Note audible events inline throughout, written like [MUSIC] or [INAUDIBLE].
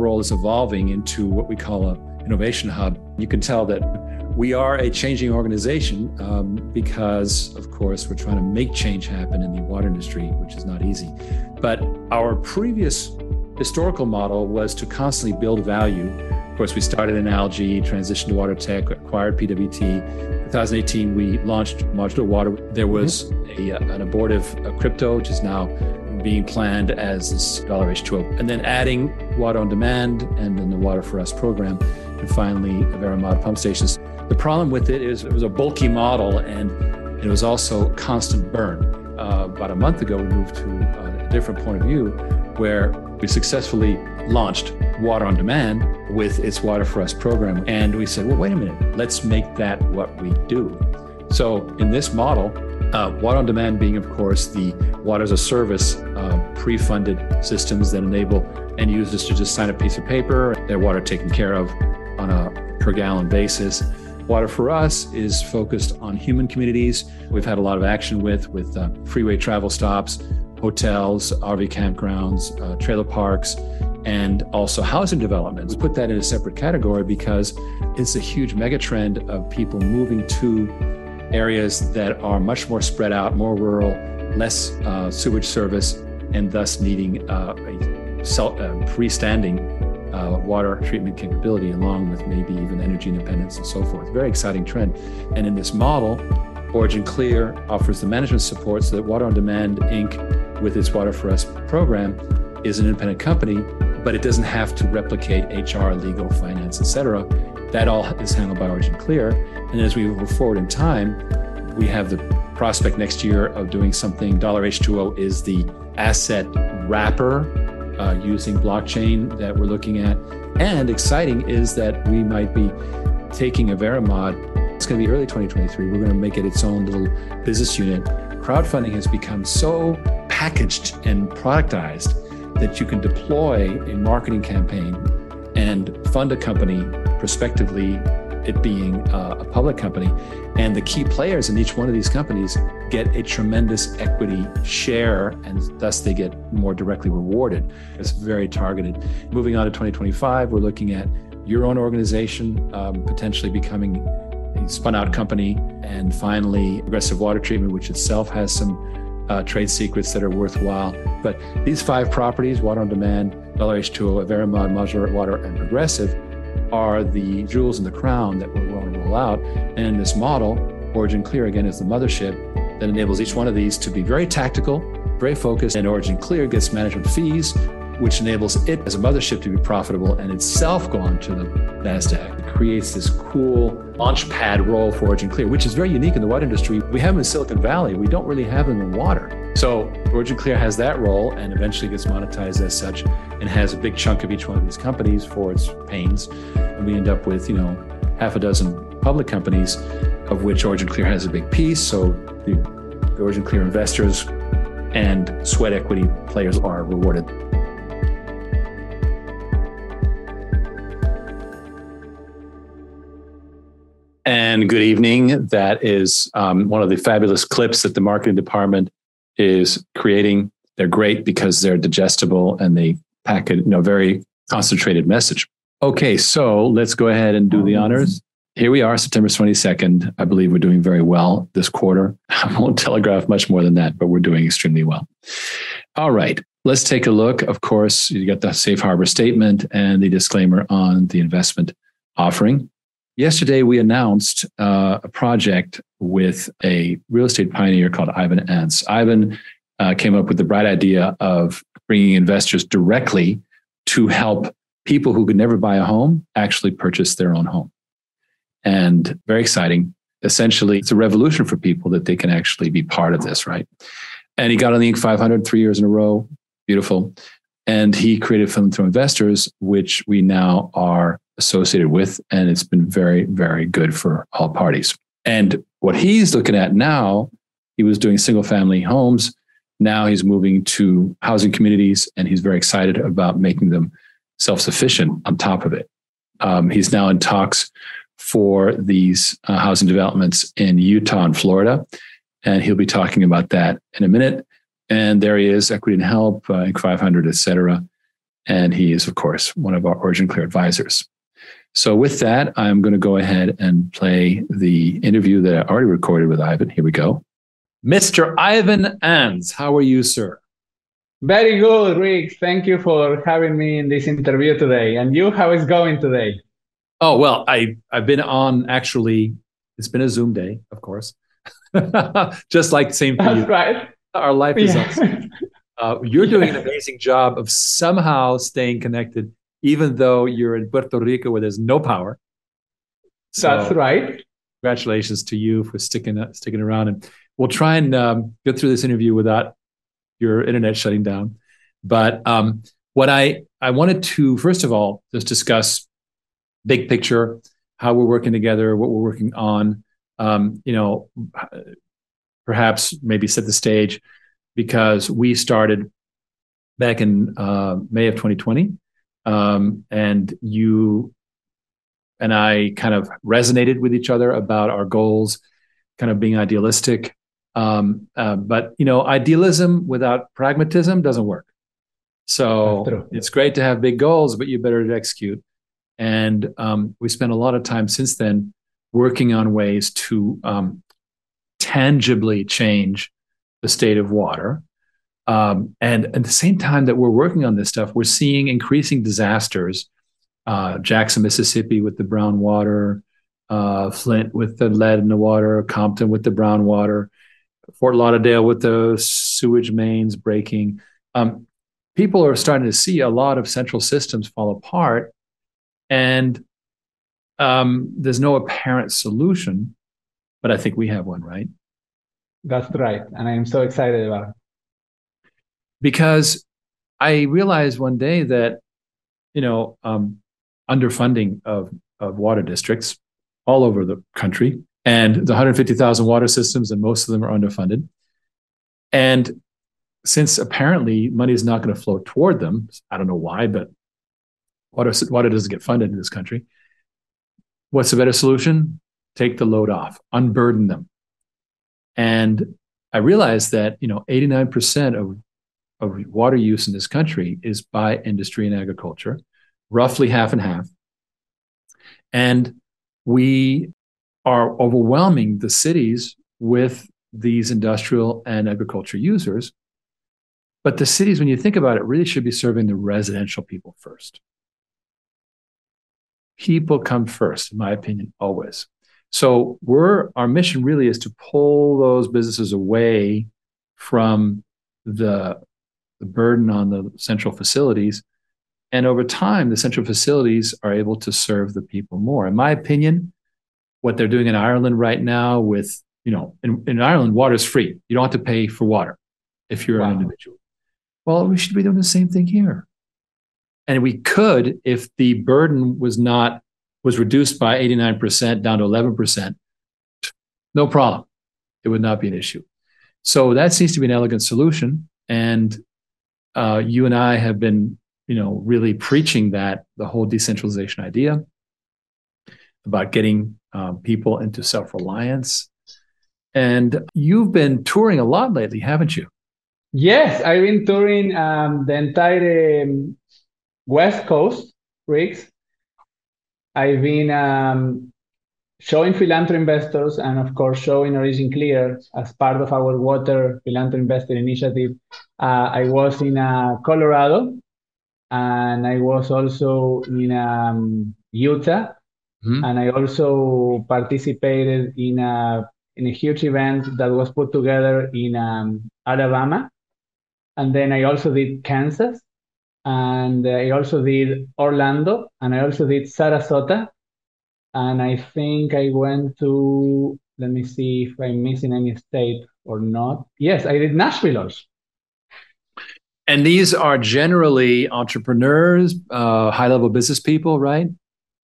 role is evolving into what we call a innovation hub. You can tell that we are a changing organization um, because, of course, we're trying to make change happen in the water industry, which is not easy. But our previous historical model was to constantly build value. Of course, we started in algae, transitioned to water tech, acquired PWT. 2018, we launched modular water. There was mm-hmm. a, an abortive crypto, which is now being planned as this dollar H2O. And then adding water on demand and then the Water for Us program. And finally, Veramod pump stations. The problem with it is it was a bulky model and it was also constant burn. Uh, about a month ago, we moved to a different point of view where we successfully launched Water on Demand with its Water for Us program. And we said, well, wait a minute, let's make that what we do. So in this model, uh, water on demand being, of course, the water as a service uh, pre funded systems that enable end users to just sign a piece of paper, their water taken care of on a per gallon basis. Water for Us is focused on human communities. We've had a lot of action with with uh, freeway travel stops, hotels, RV campgrounds, uh, trailer parks, and also housing developments. Put that in a separate category because it's a huge megatrend of people moving to areas that are much more spread out, more rural, less uh, sewage service, and thus needing uh, a self, uh, freestanding uh, water treatment capability, along with maybe even energy independence and so forth. Very exciting trend. And in this model, Origin Clear offers the management support so that Water on Demand Inc., with its Water for Us program, is an independent company, but it doesn't have to replicate HR, legal, finance, etc. That all is handled by Origin Clear. And as we move forward in time, we have the prospect next year of doing something. Dollar H2O is the asset wrapper uh, using blockchain that we're looking at. And exciting is that we might be taking a Veramod. It's going to be early 2023. We're going to make it its own little business unit. Crowdfunding has become so packaged and productized that you can deploy a marketing campaign and fund a company prospectively it being uh, a public company. And the key players in each one of these companies get a tremendous equity share, and thus they get more directly rewarded. It's very targeted. Moving on to 2025, we're looking at your own organization um, potentially becoming a spun out company. And finally, Progressive Water Treatment, which itself has some uh, trade secrets that are worthwhile. But these five properties, Water on Demand, Dollar H2O, Veramod, Modular Water, and Progressive, are the jewels in the crown that we're going to roll out. And this model, Origin Clear again is the mothership that enables each one of these to be very tactical, very focused, and Origin Clear gets management fees, which enables it as a mothership to be profitable and itself go on to the NASDAQ. It creates this cool launch pad role for Origin Clear, which is very unique in the water industry. We have them in Silicon Valley. We don't really have them in water. So Origin Clear has that role and eventually gets monetized as such and has a big chunk of each one of these companies for its pains. And we end up with, you know, half a dozen public companies of which Origin Clear has a big piece. So the, the Origin Clear investors and sweat equity players are rewarded. And good evening. That is um, one of the fabulous clips that the marketing department is creating. They're great because they're digestible and they pack a you know, very concentrated message. Okay, so let's go ahead and do the um, honors. Here we are, September 22nd. I believe we're doing very well this quarter. [LAUGHS] I won't telegraph much more than that, but we're doing extremely well. All right, let's take a look. Of course, you got the safe harbor statement and the disclaimer on the investment offering. Yesterday, we announced uh, a project with a real estate pioneer called Ivan Anz. Ivan uh, came up with the bright idea of bringing investors directly to help people who could never buy a home actually purchase their own home. And very exciting. Essentially, it's a revolution for people that they can actually be part of this, right? And he got on the Inc. 500 three years in a row. Beautiful. And he created Philanthroinvestors, which we now are associated with. And it's been very, very good for all parties. And what he's looking at now, he was doing single family homes. Now he's moving to housing communities and he's very excited about making them self sufficient on top of it. Um, he's now in talks for these uh, housing developments in Utah and Florida. And he'll be talking about that in a minute. And there he is, Equity and Help, uh, Inc. 500, et cetera. and he is, of course, one of our Origin Clear advisors. So, with that, I'm going to go ahead and play the interview that I already recorded with Ivan. Here we go. Mr. Ivan Anz, how are you, sir? Very good, Rick. Thank you for having me in this interview today. And you, how is going today? Oh well, I I've been on actually. It's been a Zoom day, of course. [LAUGHS] Just like same for That's you. right. Our life is yeah. uh, you're doing an amazing job of somehow staying connected, even though you're in Puerto Rico where there's no power. So, That's right. Congratulations to you for sticking sticking around, and we'll try and um, get through this interview without your internet shutting down. But um, what I I wanted to first of all just discuss big picture, how we're working together, what we're working on. Um, you know, perhaps maybe set the stage because we started back in uh, May of 2020, um, and you and I kind of resonated with each other about our goals, kind of being idealistic. Um, uh, but you know, idealism without pragmatism doesn't work. So it's great to have big goals, but you better execute. And um, we spent a lot of time since then working on ways to um, tangibly change the state of water. Um, and at the same time that we're working on this stuff, we're seeing increasing disasters. Uh, Jackson, Mississippi, with the brown water, uh, Flint with the lead in the water, Compton with the brown water, Fort Lauderdale with the sewage mains breaking. Um, people are starting to see a lot of central systems fall apart and um, there's no apparent solution, but I think we have one, right? That's right. And I am so excited about it. Because I realized one day that, you know, um, underfunding of, of water districts all over the country and the 150,000 water systems, and most of them are underfunded. And since apparently money is not going to flow toward them, I don't know why, but Water, water doesn't get funded in this country. What's a better solution? Take the load off, unburden them. And I realized that, you know, 89% of, of water use in this country is by industry and agriculture, roughly half and half. And we are overwhelming the cities with these industrial and agriculture users. But the cities, when you think about it, really should be serving the residential people first people come first, in my opinion, always. So we're our mission really is to pull those businesses away from the, the burden on the central facilities. And over time, the central facilities are able to serve the people more. In my opinion, what they're doing in Ireland right now with, you know, in, in Ireland, water is free. You don't have to pay for water if you're wow. an individual. Well, we should be doing the same thing here. And we could, if the burden was not was reduced by 89% down to 11%, no problem. It would not be an issue. So that seems to be an elegant solution. And uh, you and I have been, you know, really preaching that the whole decentralization idea about getting um, people into self-reliance. And you've been touring a lot lately, haven't you? Yes, I've been touring um, the entire um, West Coast Riggs. I've been um, showing Philanthro investors and, of course, showing Origin Clear as part of our water Philanthro investor initiative. Uh, I was in uh, Colorado and I was also in um, Utah. Mm-hmm. And I also participated in a in a huge event that was put together in um, Alabama, and then I also did Kansas, and I also did Orlando, and I also did Sarasota, and I think I went to. Let me see if I'm missing any state or not. Yes, I did Nashville also. And these are generally entrepreneurs, uh, high level business people, right?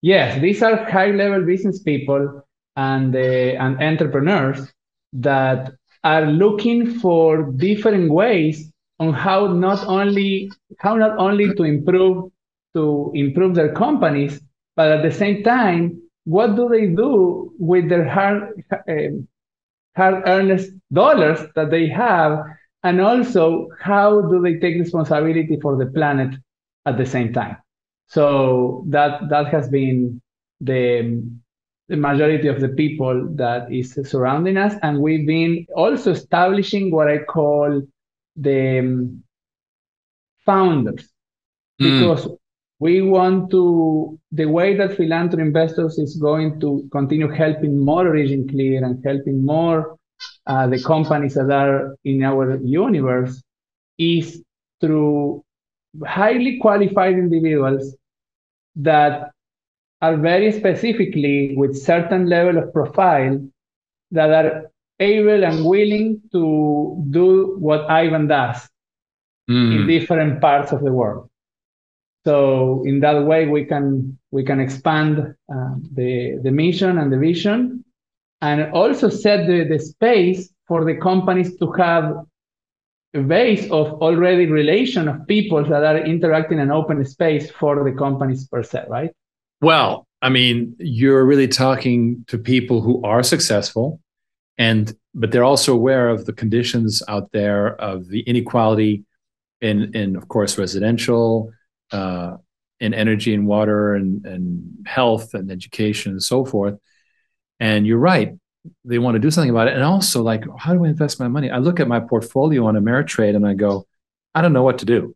Yes, these are high level business people and uh, and entrepreneurs that are looking for different ways on how not only how not only to improve to improve their companies, but at the same time, what do they do with their hard uh, hard earned dollars that they have, and also how do they take responsibility for the planet at the same time. So that that has been the the majority of the people that is surrounding us, and we've been also establishing what I call the um, founders mm. because we want to the way that philanthropy investors is going to continue helping more origin clear and helping more uh, the companies that are in our universe is through highly qualified individuals that are very specifically with certain level of profile that are able and willing to do what Ivan does mm. in different parts of the world. So in that way, we can we can expand uh, the the mission and the vision, and also set the, the space for the companies to have a base of already relation of people that are interacting in open space for the companies per se, right? Well, I mean, you're really talking to people who are successful, and but they're also aware of the conditions out there of the inequality in in of course residential uh, in energy and water and and health and education and so forth. And you're right they want to do something about it. And also like how do i invest my money? I look at my portfolio on ameritrade and i go i don't know what to do.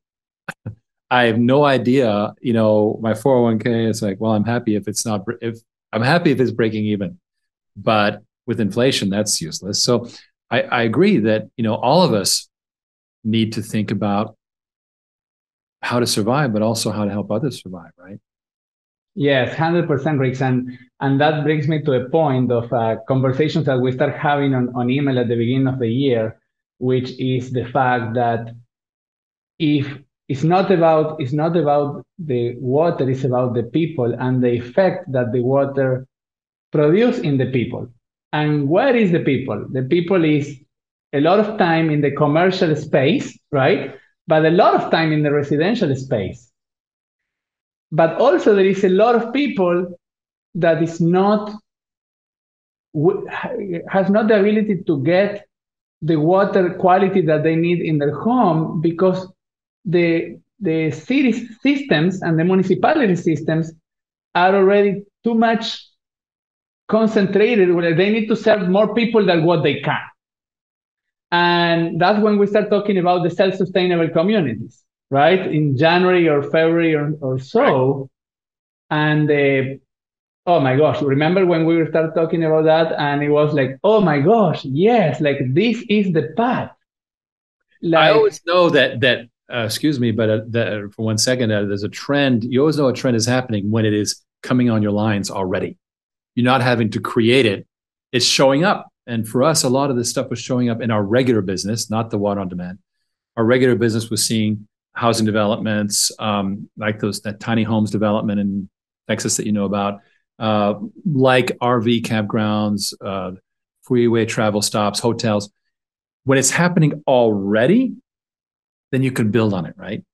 [LAUGHS] I have no idea you know my 401k is like well i'm happy if it's not if i'm happy if it's breaking even. But with inflation that's useless. So I, I agree that you know all of us need to think about how to survive, but also how to help others survive, right? Yes, hundred percent, Riggs, and and that brings me to a point of uh, conversations that we start having on, on email at the beginning of the year, which is the fact that if it's not about it's not about the water, it's about the people and the effect that the water produce in the people. And where is the people? The people is a lot of time in the commercial space, right? But a lot of time in the residential space. But also there is a lot of people that is not has not the ability to get the water quality that they need in their home because the the city systems and the municipality systems are already too much concentrated where they need to serve more people than what they can. And that's when we start talking about the self-sustainable communities, right? In January or February or, or so. And uh, oh my gosh, remember when we started talking about that and it was like, oh my gosh, yes, like this is the path. Like, I always know that that uh, excuse me, but uh, that, for one second, uh, there's a trend. You always know a trend is happening when it is coming on your lines already. You're not having to create it; it's showing up. And for us, a lot of this stuff was showing up in our regular business, not the water on demand. Our regular business was seeing housing developments, um, like those that tiny homes development in Texas that you know about, uh, like RV campgrounds, uh, freeway travel stops, hotels. When it's happening already, then you can build on it, right?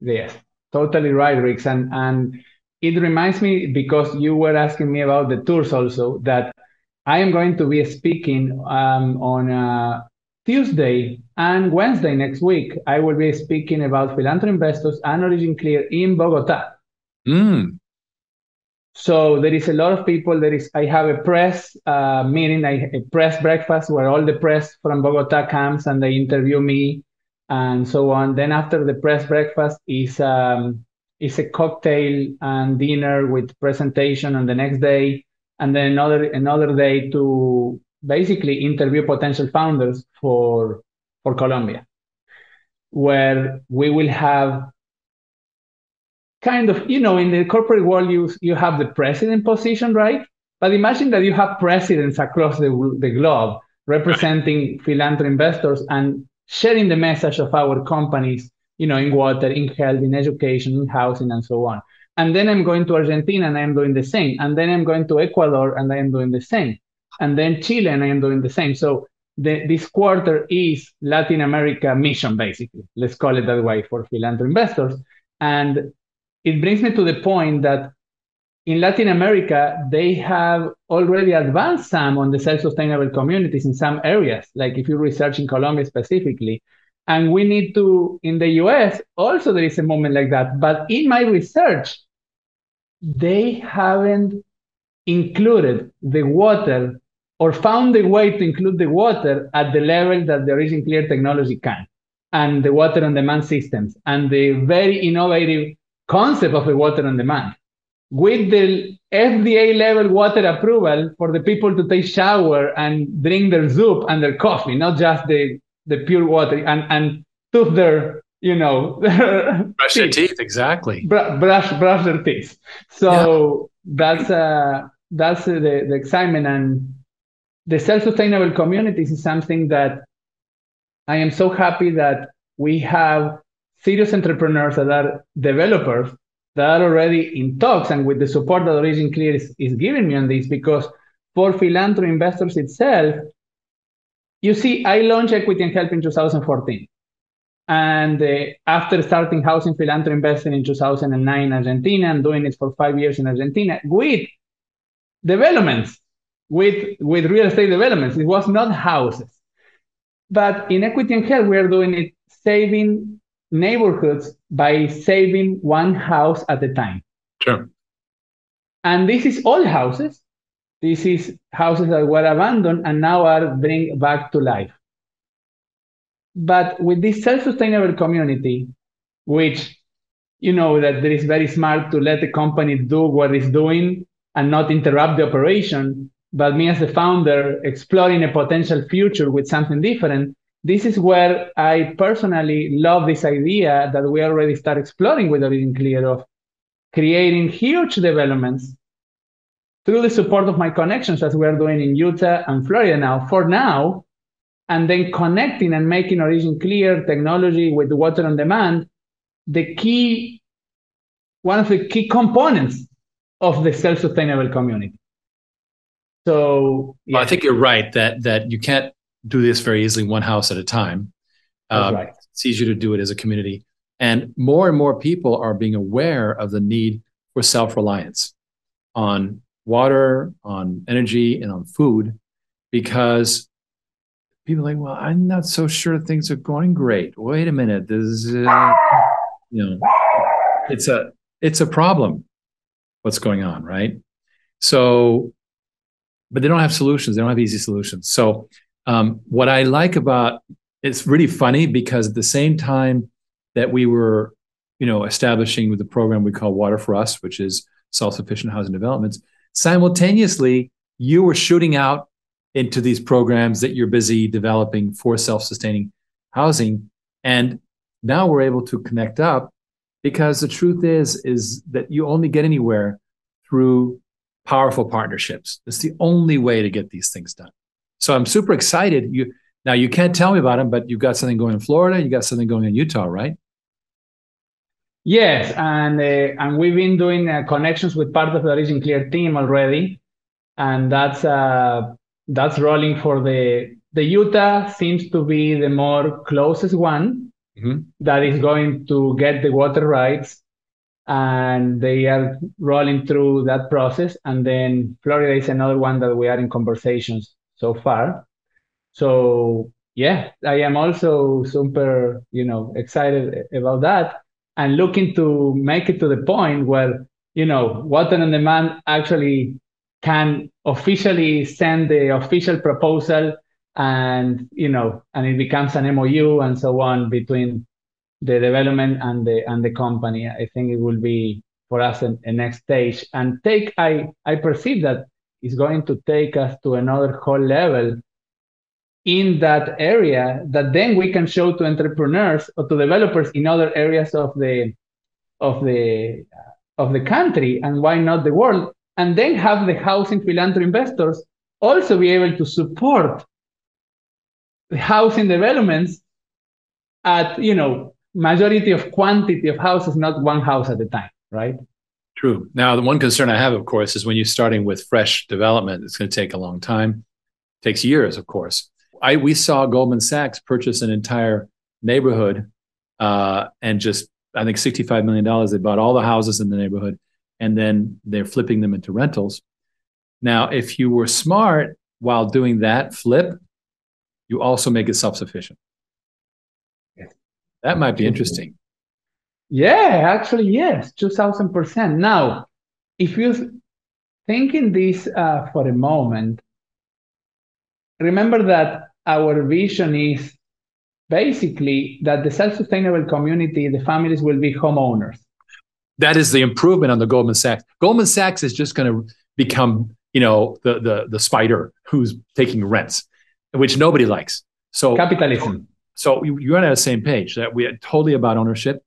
Yes, totally right, Riggs. And and it reminds me because you were asking me about the tours also that I am going to be speaking um, on uh, Tuesday and Wednesday next week. I will be speaking about philanthropy investors and Origin Clear in Bogota. Mm. So there is a lot of people. There is. I have a press uh, meeting, a press breakfast where all the press from Bogota comes and they interview me and so on. Then after the press breakfast is um, is a cocktail and dinner with presentation on the next day and then another another day to basically interview potential founders for for Colombia, where we will have kind of you know in the corporate world you you have the president position right? But imagine that you have presidents across the, the globe representing philanthropy investors and sharing the message of our companies you know in water in health in education in housing and so on and then I'm going to Argentina and I'm doing the same. And then I'm going to Ecuador and I am doing the same. And then Chile and I am doing the same. So the, this quarter is Latin America mission, basically. Let's call it that way for philanthropy investors. And it brings me to the point that in Latin America, they have already advanced some on the self-sustainable communities in some areas. Like if you research in Colombia specifically, And we need to, in the US, also there is a moment like that. But in my research, they haven't included the water or found a way to include the water at the level that the Origin Clear technology can, and the water on demand systems, and the very innovative concept of the water on demand. With the FDA level water approval for the people to take shower and drink their soup and their coffee, not just the, the pure water and, and tooth their, you know, [LAUGHS] brush their teeth, exactly. Br- brush, brush their teeth. So yeah. that's, uh, that's the, the excitement. And the self-sustainable communities is something that I am so happy that we have serious entrepreneurs that are developers that are already in talks and with the support that Origin Clear is, is giving me on this because for philanthropy investors itself, you see, I launched Equity and Help in 2014. And uh, after starting housing philanthropy investing in 2009 in Argentina and doing it for five years in Argentina with developments, with, with real estate developments, it was not houses. But in Equity and Help, we are doing it saving neighborhoods by saving one house at a time. Sure. And this is all houses. This is houses that were abandoned and now are bring back to life. But with this self-sustainable community, which you know that it is very smart to let the company do what it's doing and not interrupt the operation, but me as a founder exploring a potential future with something different, this is where I personally love this idea that we already start exploring with Origin Clear of creating huge developments through the support of my connections as we are doing in Utah and Florida now for now, and then connecting and making Origin Clear technology with water on demand the key, one of the key components of the self-sustainable community. So yeah. well, I think you're right that that you can't do this very easily, one house at a time. Um, right. It's easier to do it as a community. And more and more people are being aware of the need for self reliance on water, on energy, and on food because people are like, well, I'm not so sure things are going great. Wait a minute. This is, uh, you know, it's a, it's a problem what's going on, right? So, but they don't have solutions. They don't have easy solutions. So um, what I like about it's really funny because at the same time that we were, you know, establishing with the program we call Water for Us, which is self-sufficient housing developments, simultaneously you were shooting out into these programs that you're busy developing for self-sustaining housing, and now we're able to connect up because the truth is is that you only get anywhere through powerful partnerships. It's the only way to get these things done. So I'm super excited. You now you can't tell me about them, but you've got something going in Florida. You got something going in Utah, right? Yes, and uh, and we've been doing uh, connections with part of the Origin Clear team already, and that's uh, that's rolling for the the Utah seems to be the more closest one mm-hmm. that is going to get the water rights, and they are rolling through that process. And then Florida is another one that we are in conversations so far. So yeah, I am also super, you know, excited about that and looking to make it to the point where, you know, Water on Demand actually can officially send the official proposal and, you know, and it becomes an MOU and so on between the development and the and the company. I think it will be for us a, a next stage and take I I perceive that is going to take us to another whole level in that area that then we can show to entrepreneurs or to developers in other areas of the of the uh, of the country and why not the world and then have the housing philanthropy investors also be able to support the housing developments at you know majority of quantity of houses not one house at a time right True. Now, the one concern I have, of course, is when you're starting with fresh development, it's going to take a long time. It takes years, of course. I we saw Goldman Sachs purchase an entire neighborhood uh, and just I think $65 million. They bought all the houses in the neighborhood and then they're flipping them into rentals. Now, if you were smart while doing that flip, you also make it self-sufficient. That might be interesting. Yeah, actually, yes, 2000%. Now, if you think in this uh, for a moment, remember that our vision is basically that the self-sustainable community, the families will be homeowners. That is the improvement on the Goldman Sachs. Goldman Sachs is just going to become, you know, the the the spider who's taking rents, which nobody likes. So capitalism. So you're on the same page that we are totally about ownership,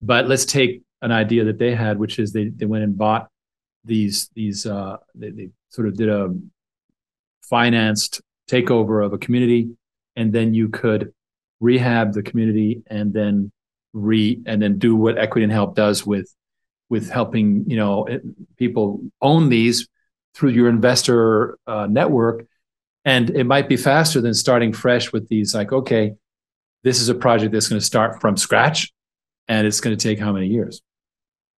but let's take an idea that they had, which is they they went and bought these these uh, they, they sort of did a financed takeover of a community, and then you could rehab the community and then re and then do what equity and help does with with helping you know people own these through your investor uh, network. And it might be faster than starting fresh with these like okay this is a project that's going to start from scratch and it's going to take how many years?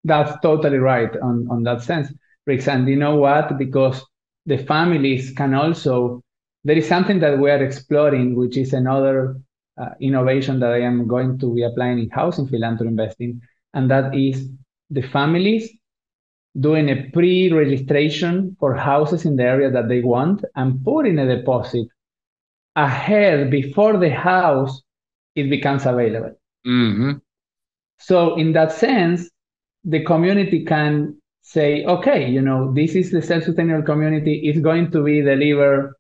That's totally right on on that sense Rick. and you know what? Because the families can also there is something that we are exploring which is another uh, innovation that I am going to be applying in housing philanthropy investing, and that is the families doing a pre-registration for houses in the area that they want and putting a deposit ahead before the house it becomes available. Mm-hmm. So in that sense, the community can say, okay, you know, this is the self-sustainable community. It's going to be delivered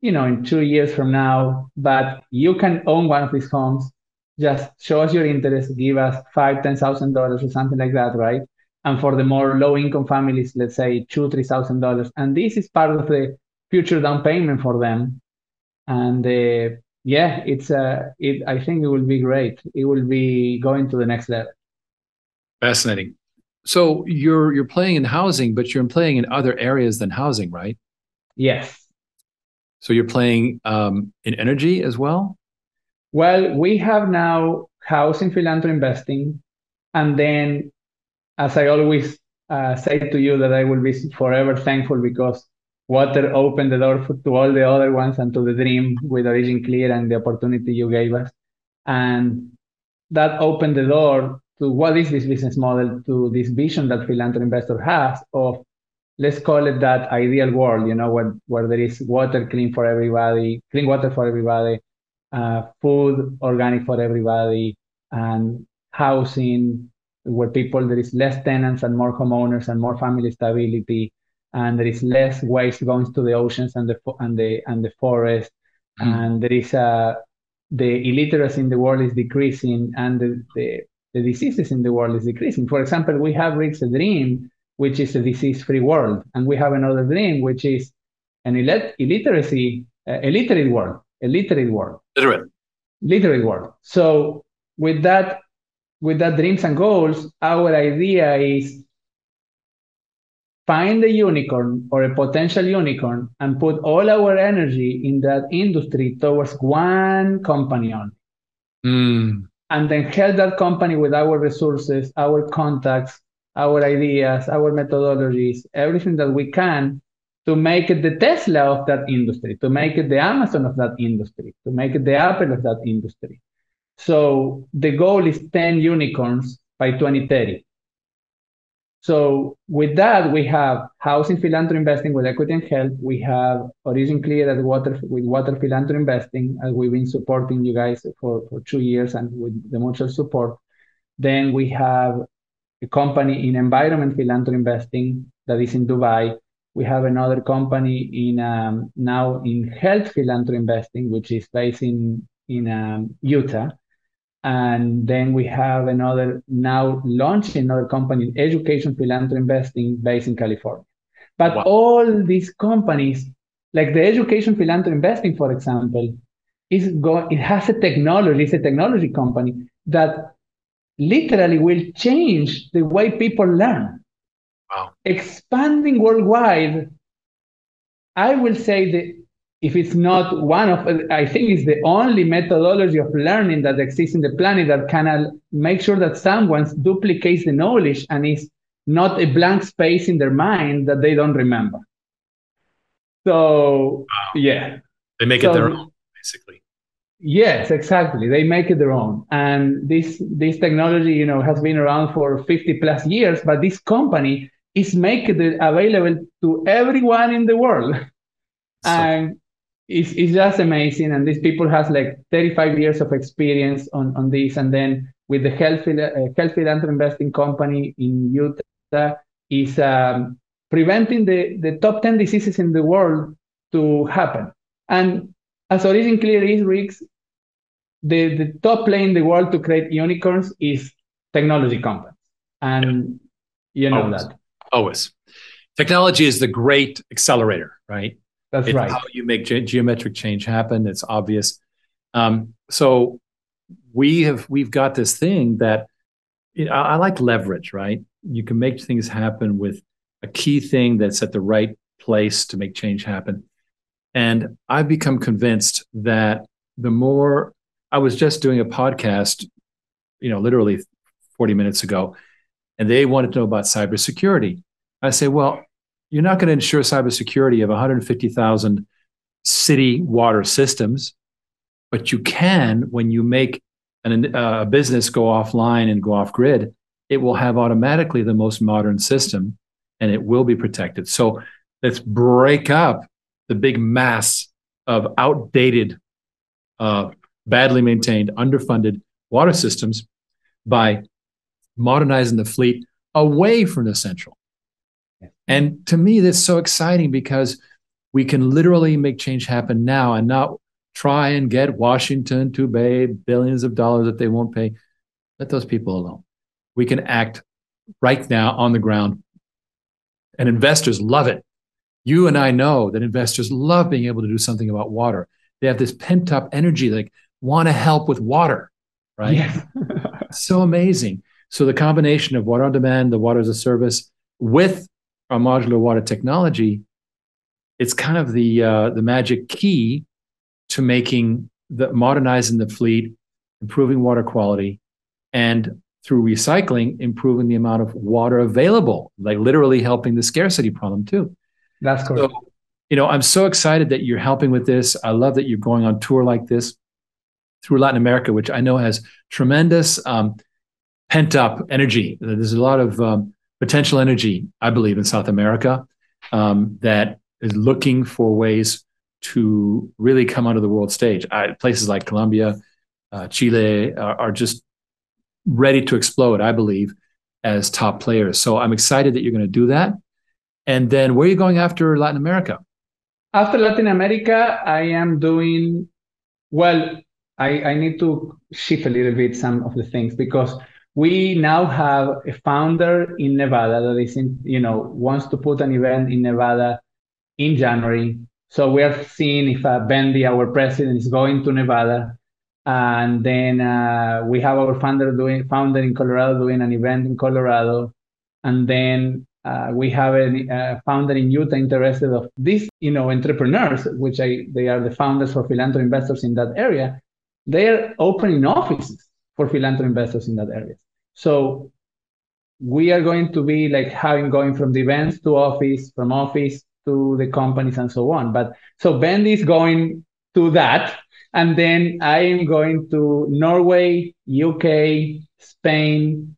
you know, in two years from now, but you can own one of these homes. Just show us your interest, give us five, ten thousand dollars or something like that, right? And for the more low income families, let's say two, three thousand dollars. And this is part of the future down payment for them. And uh, yeah, it's uh, it. I think it will be great. It will be going to the next level. Fascinating. So you're you're playing in housing, but you're playing in other areas than housing, right? Yes. So you're playing um, in energy as well? Well, we have now housing philanthropy investing. And then, as I always uh, say to you, that I will be forever thankful because water opened the door to all the other ones and to the dream with Origin Clear and the opportunity you gave us. And that opened the door to what is this business model, to this vision that philanthropy investor has of let's call it that ideal world, you know, where, where there is water clean for everybody, clean water for everybody, uh, food organic for everybody, and housing where people, there is less tenants and more homeowners and more family stability, and there is less waste going to the oceans and the, and the, and the forest, mm. and there is a, the illiteracy in the world is decreasing and the, the, the diseases in the world is decreasing. For example, we have reached a dream which is a disease-free world, and we have another dream, which is an illiteracy, uh, illiterate world, illiterate world, literate, literate world. So with that, with that dreams and goals, our idea is find a unicorn or a potential unicorn and put all our energy in that industry towards one company only. Mm. And then help that company with our resources, our contacts, our ideas, our methodologies, everything that we can to make it the Tesla of that industry, to make it the Amazon of that industry, to make it the Apple of that industry. So the goal is 10 unicorns by 2030. So with that, we have housing philanthropy investing with Equity and Help. We have Origin Clear at water with water philanthropy investing, as we've been supporting you guys for, for two years and with the mutual support. Then we have a company in environment philanthropy investing that is in Dubai. We have another company in um, now in health philanthropy investing, which is based in in um, Utah, and then we have another now launching another company in education philanthropy investing based in California. But wow. all these companies, like the education philanthropy investing, for example, is go it has a technology, it's a technology company that literally will change the way people learn. Wow. Expanding worldwide, I will say that if it's not one of, I think it's the only methodology of learning that exists in the planet that can make sure that someone duplicates the knowledge and is not a blank space in their mind that they don't remember. So, wow. yeah. They make so, it their own, basically. Yes, exactly. They make it their own. And this this technology, you know, has been around for 50 plus years, but this company is making it available to everyone in the world. So, and it's, it's just amazing. And these people has like 35 years of experience on, on this. And then with the Healthy, uh, Healthy Investing Company in Utah is um, preventing the, the top 10 diseases in the world to happen. And as Origin Clear is, Riggs, the, the top play in the world to create unicorns is technology companies. And you know Always. that. Always. Technology is the great accelerator, right? That's it's right. how you make ge- geometric change happen. It's obvious. Um, so we have we've got this thing that you know, I, I like leverage, right? You can make things happen with a key thing that's at the right place to make change happen. And I've become convinced that the more I was just doing a podcast, you know, literally 40 minutes ago, and they wanted to know about cybersecurity. I say, well, you're not going to ensure cybersecurity of 150,000 city water systems, but you can when you make an, uh, a business go offline and go off grid, it will have automatically the most modern system and it will be protected. So let's break up the big mass of outdated, uh, badly maintained, underfunded water systems by modernizing the fleet away from the central. And to me, that's so exciting because we can literally make change happen now and not try and get Washington to pay billions of dollars that they won't pay. Let those people alone. We can act right now on the ground. And investors love it. You and I know that investors love being able to do something about water. They have this pent up energy, like want to help with water, right? Yes. [LAUGHS] so amazing. So the combination of water on demand, the water as a service, with our modular water technology, it's kind of the uh, the magic key to making the modernizing the fleet, improving water quality, and through recycling, improving the amount of water available, like literally helping the scarcity problem too. That's correct. So, you know, I'm so excited that you're helping with this. I love that you're going on tour like this through Latin America, which I know has tremendous um, pent up energy. There's a lot of um, potential energy, I believe, in South America um, that is looking for ways to really come onto the world stage. I, places like Colombia, uh, Chile are, are just ready to explode, I believe, as top players. So I'm excited that you're going to do that. And then where are you going after Latin America? After Latin America, I am doing well. I, I need to shift a little bit some of the things because we now have a founder in Nevada that is in, you know, wants to put an event in Nevada in January. So we are seeing if uh, Bendy, our president, is going to Nevada. And then uh, we have our founder doing founder in Colorado doing an event in Colorado. And then uh, we have a uh, founder in Utah interested of these, you know, entrepreneurs, which I, they are the founders or philanthropy investors in that area. They are opening offices for philanthropy investors in that area. So we are going to be like having going from the events to office, from office to the companies and so on. But so Ben is going to that. And then I am going to Norway, UK, Spain,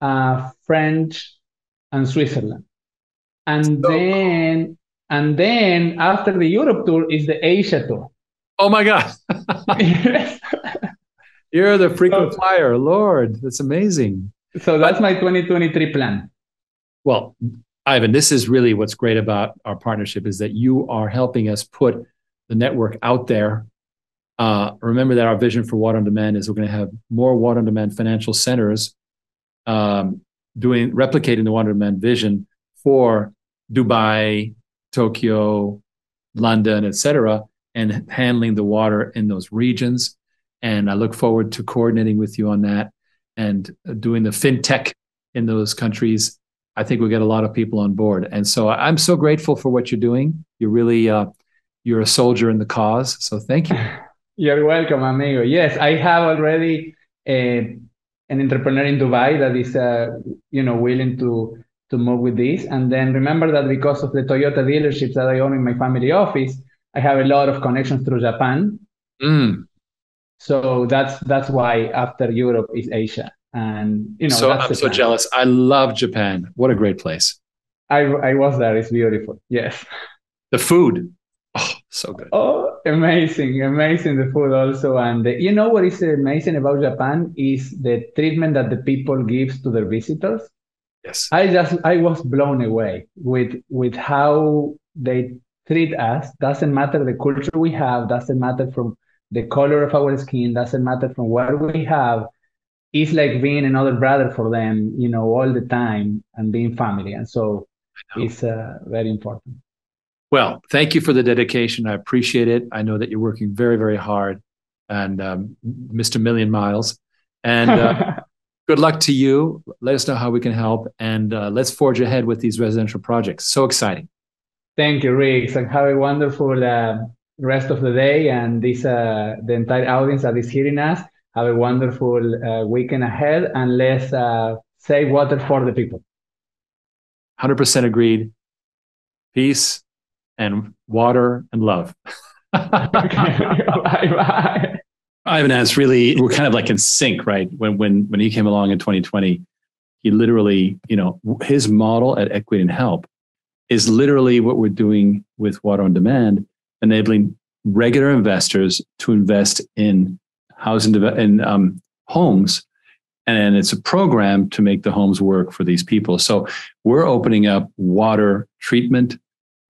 uh, French, and Switzerland. And So- then and then after the Europe tour is the Asia tour. Oh my God. [LAUGHS] You're the frequent So- flyer. Lord, that's amazing. so that's my 2023 plan. Well, Ivan, this is really what's great about our partnership is that you are helping us put the network out there. Uh, remember that our vision for water on demand is we're going to have more water on demand financial centers um, doing replicating the water on demand vision for Dubai, Tokyo, London, et cetera, and handling the water in those regions. And I look forward to coordinating with you on that and doing the fintech in those countries I think we get a lot of people on board. And so I'm so grateful for what you're doing. You're really uh, you're a soldier in the cause. So thank you. [LAUGHS] You're welcome, amigo. Yes, I have already a, an entrepreneur in Dubai that is, uh, you know, willing to to move with this. And then remember that because of the Toyota dealerships that I own in my family office, I have a lot of connections through Japan. Mm. So that's that's why after Europe is Asia, and you know. So I'm so jealous. I love Japan. What a great place. I I was there. It's beautiful. Yes. The food. Oh, so good. Oh, amazing, amazing the food also, and the, you know what is amazing about Japan is the treatment that the people gives to their visitors. Yes. I just I was blown away with with how they treat us. Doesn't matter the culture we have. Doesn't matter from the color of our skin. Doesn't matter from what we have. It's like being another brother for them, you know, all the time and being family. And so it's uh, very important. Well, thank you for the dedication. I appreciate it. I know that you're working very, very hard, and um, Mr. Million Miles. And uh, [LAUGHS] good luck to you. Let us know how we can help, and uh, let's forge ahead with these residential projects. So exciting. Thank you, Rick. And have a wonderful uh, rest of the day, and this uh, the entire audience that is hearing us. Have a wonderful uh, weekend ahead, and let's uh, save water for the people. Hundred percent agreed. Peace and water and love. [LAUGHS] bye bye. Ivan really we're kind of like in sync, right? When when when he came along in 2020, he literally, you know, his model at Equity and Help is literally what we're doing with Water on Demand, enabling regular investors to invest in housing in um, homes and it's a program to make the homes work for these people. So we're opening up water treatment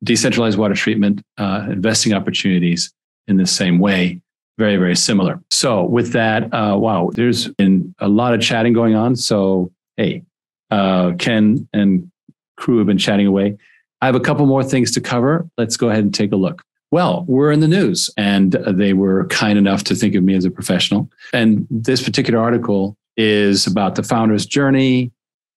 decentralized water treatment, uh, investing opportunities in the same way. Very, very similar. So, with that, uh, wow, there's been a lot of chatting going on. So, hey, uh, Ken and crew have been chatting away. I have a couple more things to cover. Let's go ahead and take a look. Well, we're in the news, and they were kind enough to think of me as a professional. And this particular article is about the founder's journey,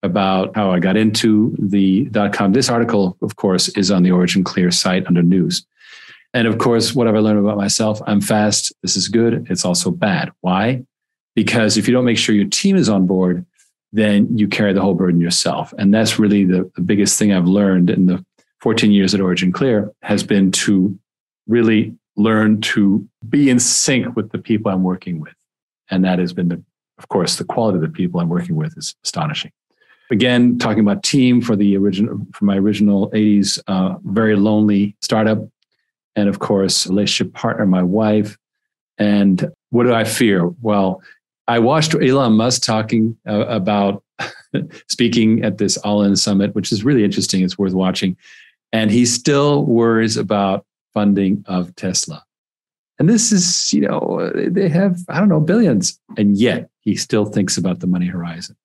about how I got into the dot com. This article, of course, is on the Origin Clear site under news. And of course, what have I learned about myself? I'm fast. This is good. It's also bad. Why? Because if you don't make sure your team is on board, then you carry the whole burden yourself. And that's really the, the biggest thing I've learned in the 14 years at Origin Clear has been to really learn to be in sync with the people I'm working with. And that has been the, of course, the quality of the people I'm working with is astonishing. Again talking about team for the original for my original 80s uh, very lonely startup. And of course relationship partner my wife. And what do i fear? Well i watched elon musk talking uh, about [LAUGHS] speaking at this all in summit which is really interesting. It's worth watching and he still worries about funding of tesla and this is you know they have i don't know billions and yet he still thinks about the money horizon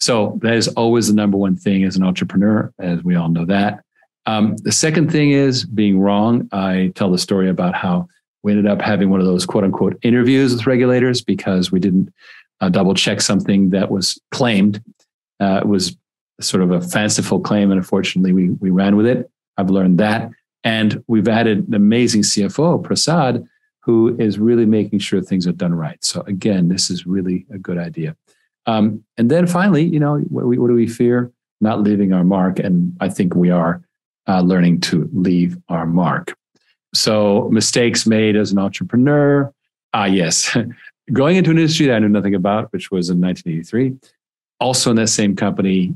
so that is always the number one thing as an entrepreneur, as we all know that. Um, the second thing is being wrong. I tell the story about how we ended up having one of those quote unquote interviews with regulators because we didn't uh, double check something that was claimed. Uh, it was sort of a fanciful claim, and unfortunately, we we ran with it. I've learned that, and we've added an amazing CFO, Prasad, who is really making sure things are done right. So again, this is really a good idea. Um, and then finally, you know, what, what, do we fear? Not leaving our mark. And I think we are uh, learning to leave our mark. So mistakes made as an entrepreneur. Ah, yes. [LAUGHS] Going into an industry that I knew nothing about, which was in 1983. Also in that same company,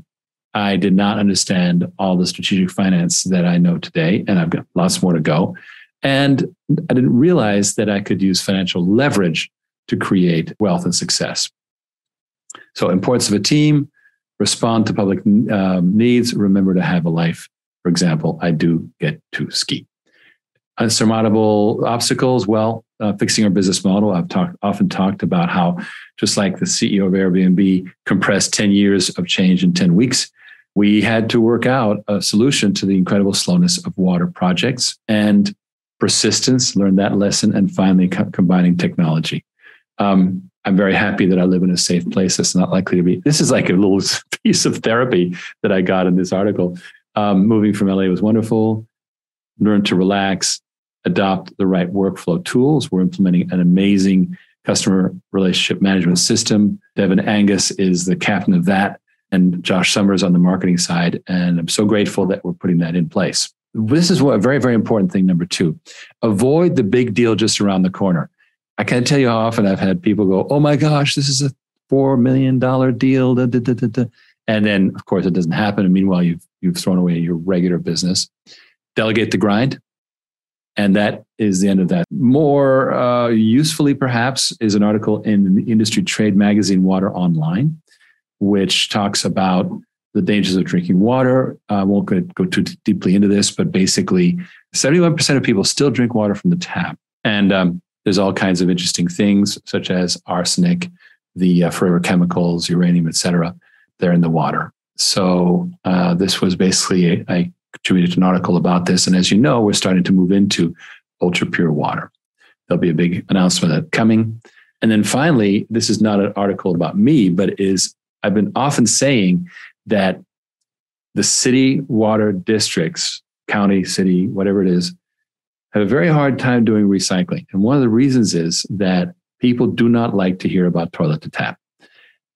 I did not understand all the strategic finance that I know today, and I've got lots more to go. And I didn't realize that I could use financial leverage to create wealth and success. So, importance of a team, respond to public um, needs, remember to have a life. For example, I do get to ski. Unsurmountable obstacles, well, uh, fixing our business model. I've talked often talked about how, just like the CEO of Airbnb compressed 10 years of change in 10 weeks, we had to work out a solution to the incredible slowness of water projects and persistence, learn that lesson, and finally co- combining technology. Um, I'm very happy that I live in a safe place. It's not likely to be. This is like a little [LAUGHS] piece of therapy that I got in this article. Um, moving from LA was wonderful. Learn to relax, adopt the right workflow tools. We're implementing an amazing customer relationship management system. Devin Angus is the captain of that, and Josh Summers on the marketing side. And I'm so grateful that we're putting that in place. This is what a very, very important thing. Number two, avoid the big deal just around the corner. I can't tell you how often I've had people go, "Oh my gosh, this is a four million dollar deal," da, da, da, and then of course it doesn't happen. And meanwhile, you've you've thrown away your regular business. Delegate the grind, and that is the end of that. More uh, usefully, perhaps, is an article in the industry trade magazine Water Online, which talks about the dangers of drinking water. I won't go, go too deeply into this, but basically, 71% of people still drink water from the tap. And um, there's all kinds of interesting things, such as arsenic, the uh, forever chemicals, uranium, etc. They're in the water. So uh, this was basically I contributed an article about this, and as you know, we're starting to move into ultra pure water. There'll be a big announcement coming, and then finally, this is not an article about me, but is I've been often saying that the city water districts, county, city, whatever it is, have a very hard time doing recycling. And one of the reasons is that people do not like to hear about toilet to tap.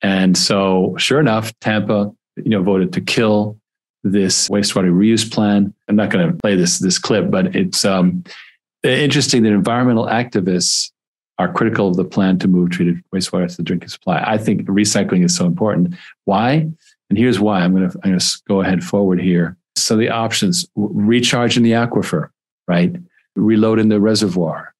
And so, sure enough, Tampa, you know, voted to kill this wastewater reuse plan. I'm not going to play this this clip, but it's um, interesting that environmental activists are critical of the plan to move treated wastewater to the drinking supply. I think recycling is so important. Why? And here's why. I'm going to go ahead forward here. So the options: recharge in the aquifer, right? Reload in the reservoir.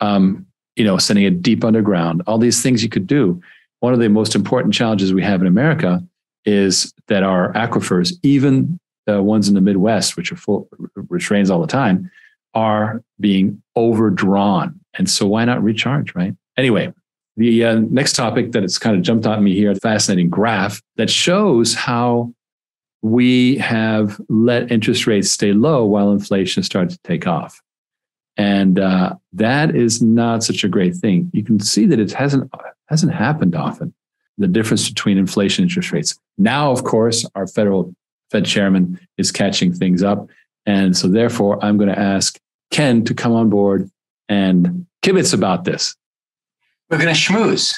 Um, you know, sending it deep underground. All these things you could do. One of the most important challenges we have in America is that our aquifers, even the ones in the Midwest, which are full, which rains all the time, are being overdrawn. And so why not recharge, right? Anyway, the uh, next topic that it's kind of jumped on me here, a fascinating graph that shows how we have let interest rates stay low while inflation started to take off. And uh, that is not such a great thing. You can see that it hasn't hasn't happened often. The difference between inflation and interest rates. Now, of course, our federal Fed chairman is catching things up, and so therefore, I'm going to ask Ken to come on board and kibitz about this. We're going to schmooze.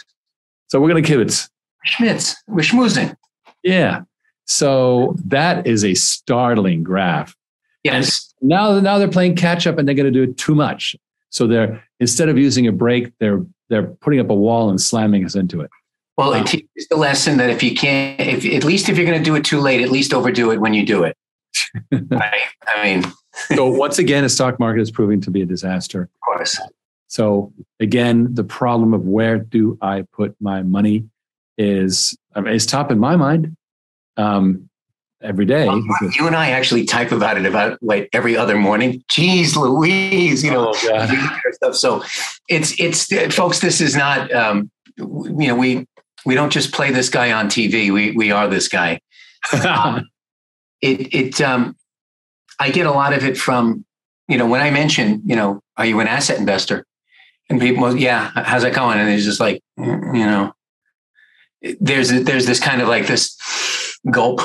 So we're going to kibitz. Schmitz. We're schmoozing. Yeah. So that is a startling graph. Yes. And now, now they're playing catch up and they're going to do it too much. So they're instead of using a brake, they're they're putting up a wall and slamming us into it. Well, it um, teaches the lesson that if you can't, if at least if you're going to do it too late, at least overdo it when you do it. [LAUGHS] right? I mean, so once again, the stock market is proving to be a disaster. Of course. So again, the problem of where do I put my money is I mean, is top in my mind um, every day. Well, you and I actually type about it about like every other morning. Jeez, Louise, you know, oh, stuff. So it's it's folks. This is not um, you know we we don't just play this guy on TV. We we are this guy. [LAUGHS] um, it it um, I get a lot of it from you know when I mention you know are you an asset investor and people, yeah, how's that going? And it's just like, mm, you know, there's there's this kind of like this gulp.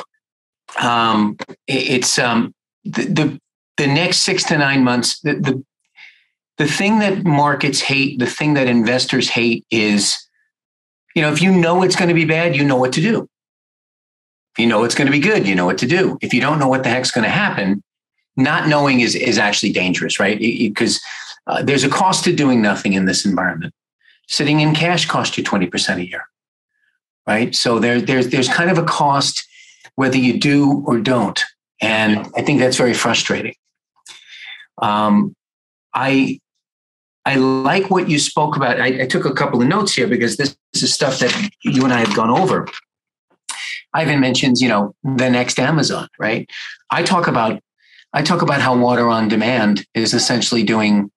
Um, it's um, the, the the next six to nine months. The, the the thing that markets hate, the thing that investors hate, is you know if you know it's going to be bad, you know what to do. You know it's going to be good, you know what to do. If you don't know what the heck's going to happen, not knowing is is actually dangerous, right? Because uh, there's a cost to doing nothing in this environment. Sitting in cash costs you 20% a year, right? So there, there's, there's kind of a cost whether you do or don't. And I think that's very frustrating. Um, I, I like what you spoke about. I, I took a couple of notes here because this, this is stuff that you and I have gone over. Ivan mentions, you know, the next Amazon, right? I talk about I talk about how water on demand is essentially doing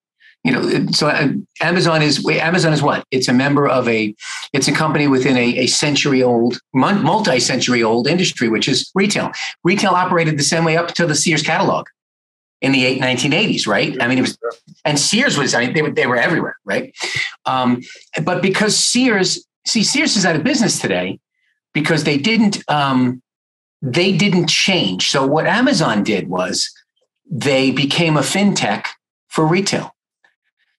you know so uh, amazon is amazon is what? It's a member of a it's a company within a, a century old multi-century old industry which is retail. Retail operated the same way up to the sears catalog in the 1980s right? I mean it was and sears was i mean they were, they were everywhere right? Um, but because sears see sears is out of business today because they didn't um, they didn't change. So what amazon did was they became a fintech for retail.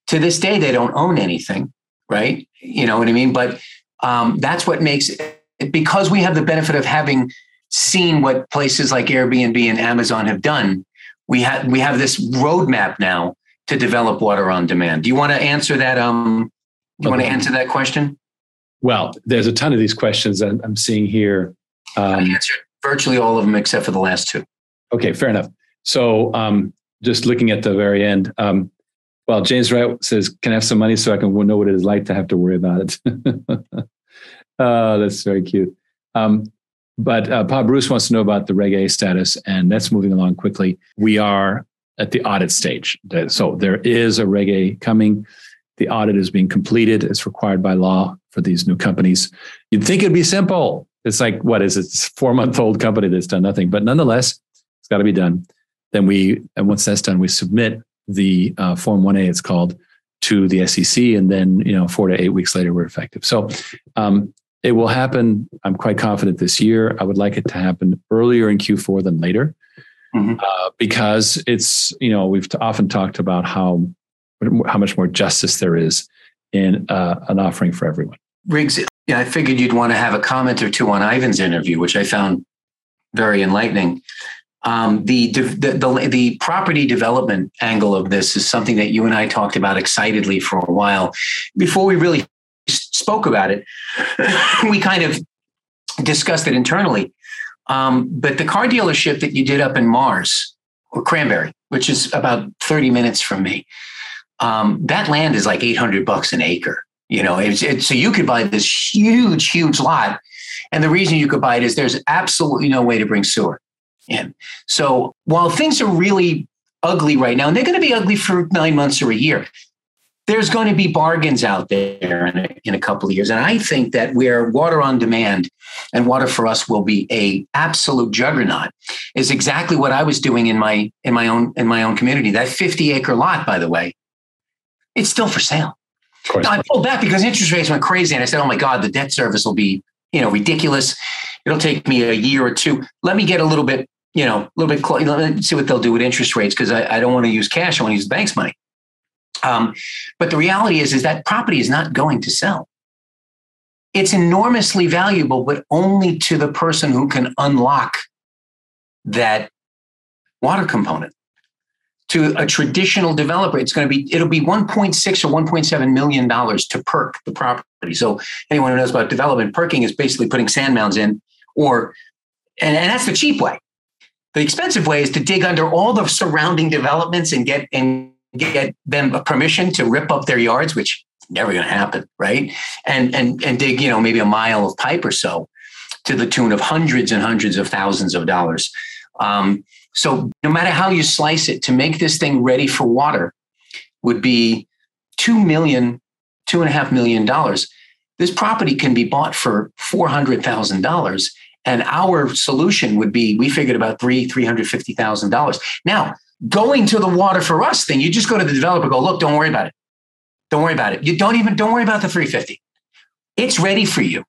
To this day they don't own anything right? You know what i mean? But um, that's what makes it because we have the benefit of having seen what places like airbnb and amazon have done we have we have this roadmap now to develop water on demand. Do you want to answer that um You want to answer that question? Well, there's a ton of these questions that I'm seeing here. Um, I answered virtually all of them except for the last two. Okay, fair enough. So, um, just looking at the very end, um, well, James Wright says, "Can I have some money so I can know what it is like to have to worry about it?" [LAUGHS] uh, that's very cute. Um, but uh, Bob Bruce wants to know about the Reg A status, and that's moving along quickly. We are at the audit stage, so there is a Reg A coming. The audit is being completed. It's required by law for these new companies. You'd think it'd be simple. It's like what is it? It's a four month old company that's done nothing, but nonetheless, it's got to be done. Then we, and once that's done, we submit the uh, Form 1A, it's called, to the SEC, and then you know four to eight weeks later we're effective. So um, it will happen. I'm quite confident this year. I would like it to happen earlier in Q4 than later, mm-hmm. uh, because it's you know we've often talked about how how much more justice there is in uh, an offering for everyone. Riggs, yeah, I figured you'd want to have a comment or two on Ivan's interview, which I found very enlightening. Um, the, the, the the property development angle of this is something that you and I talked about excitedly for a while before we really spoke about it. [LAUGHS] we kind of discussed it internally. Um, but the car dealership that you did up in Mars or Cranberry, which is about 30 minutes from me, um, that land is like 800 bucks an acre. You know, it's, it's, so you could buy this huge, huge lot. And the reason you could buy it is there's absolutely no way to bring sewer in. So while things are really ugly right now, and they're going to be ugly for nine months or a year, there's going to be bargains out there in a, in a couple of years. And I think that where water on demand and water for us will be a absolute juggernaut is exactly what I was doing in my in my own in my own community. That 50 acre lot, by the way, it's still for sale. I pulled back because interest rates went crazy, and I said, "Oh my God, the debt service will be you know ridiculous. It'll take me a year or two. Let me get a little bit you know, a little bit, close, let me see what they'll do with interest rates because I, I, don't want to use cash. I want to use the bank's money. Um, but the reality is, is that property is not going to sell. It's enormously valuable, but only to the person who can unlock that water component. To a traditional developer, it's going to be it'll be 1.6 or 1.7 million dollars to perk the property. So anyone who knows about development, perking is basically putting sand mounds in, or and, and that's the cheap way. The expensive way is to dig under all the surrounding developments and get and get them permission to rip up their yards, which never going to happen, right? And and and dig, you know, maybe a mile of pipe or so, to the tune of hundreds and hundreds of thousands of dollars. Um, so no matter how you slice it, to make this thing ready for water would be two million, two and a half million dollars. This property can be bought for four hundred thousand dollars and our solution would be we figured about three, $350,000. Now, going to the water for us thing, you just go to the developer, go, look, don't worry about it. Don't worry about it. You don't even, don't worry about the 350. It's ready for you.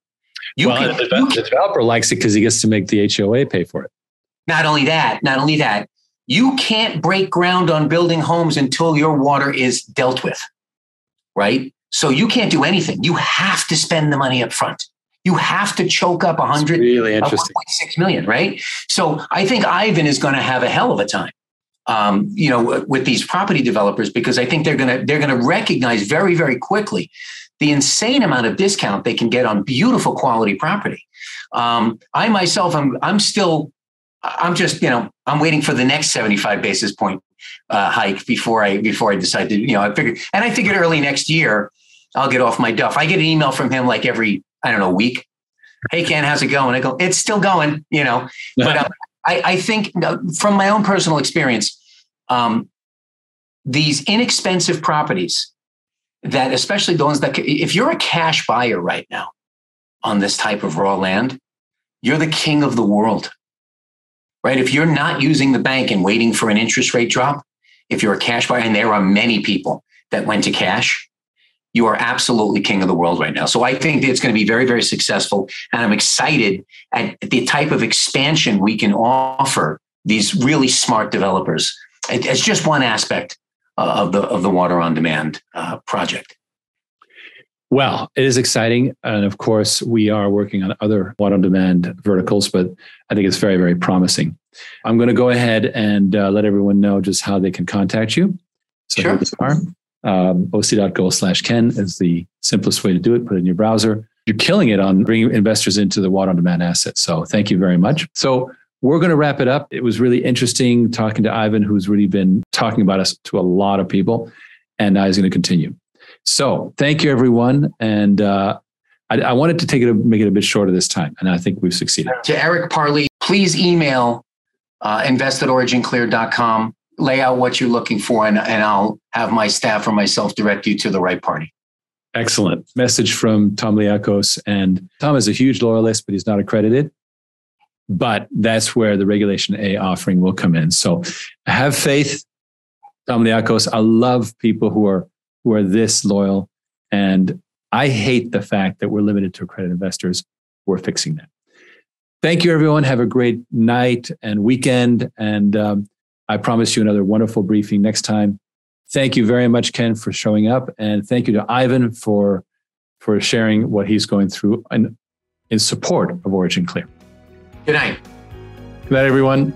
You well, can, the developer likes it because he gets to make the HOA pay for it. Not only that, not only that, you can't break ground on building homes until your water is dealt with, right? So you can't do anything. You have to spend the money up front you have to choke up 100 really interesting. 1.6 million, right? So I think Ivan is going to have a hell of a time. Um, you know, with these property developers, because I think they're gonna they're gonna recognize very very quickly the insane amount of discount they can get on beautiful quality property. Um, I myself, I'm I'm still, I'm just you know I'm waiting for the next 75 basis point uh, hike before I before I decide to you know I figured and I figured early next year I'll get off my duff. I get an email from him like every I don't know, week. Hey, Ken, how's it going? I go, it's still going, you know. But um, I, I, think from my own personal experience, um, these inexpensive properties that, especially the ones that, if you're a cash buyer right now on this type of raw land, you're the king of the world, right? If you're not using the bank and waiting for an interest rate drop, if you're a cash buyer, and there are many people that went to cash, you are absolutely king of the world right now. So I think it's going to be very, very successful. And I'm excited at the type of expansion we can offer these really smart developers. It's just one aspect uh, of the of the water on demand uh, project. Well, it is exciting. And of course, we are working on other water on demand verticals, but I think it's very, very promising. I'm going to go ahead and uh, let everyone know just how they can contact you. So sure. Um, oc.go slash Ken is the simplest way to do it. Put it in your browser. You're killing it on bringing investors into the water on demand asset. So thank you very much. So we're going to wrap it up. It was really interesting talking to Ivan, who's really been talking about us to a lot of people, and now he's going to continue. So thank you, everyone. And uh, I, I, wanted to take it, make it a bit shorter this time, and I think we've succeeded. To Eric Parley, please email uh, invest at originclear.com, lay out what you're looking for, and, and I'll have my staff or myself direct you to the right party. Excellent. Message from Tom Liakos. And Tom is a huge loyalist, but he's not accredited. But that's where the Regulation A offering will come in. So have faith, Tom Liakos. I love people who are who are this loyal. And I hate the fact that we're limited to accredited investors. We're fixing that. Thank you, everyone. Have a great night and weekend. And um, I promise you another wonderful briefing next time. Thank you very much, Ken, for showing up. And thank you to Ivan for, for sharing what he's going through in, in support of Origin Clear. Good night. Good night, everyone.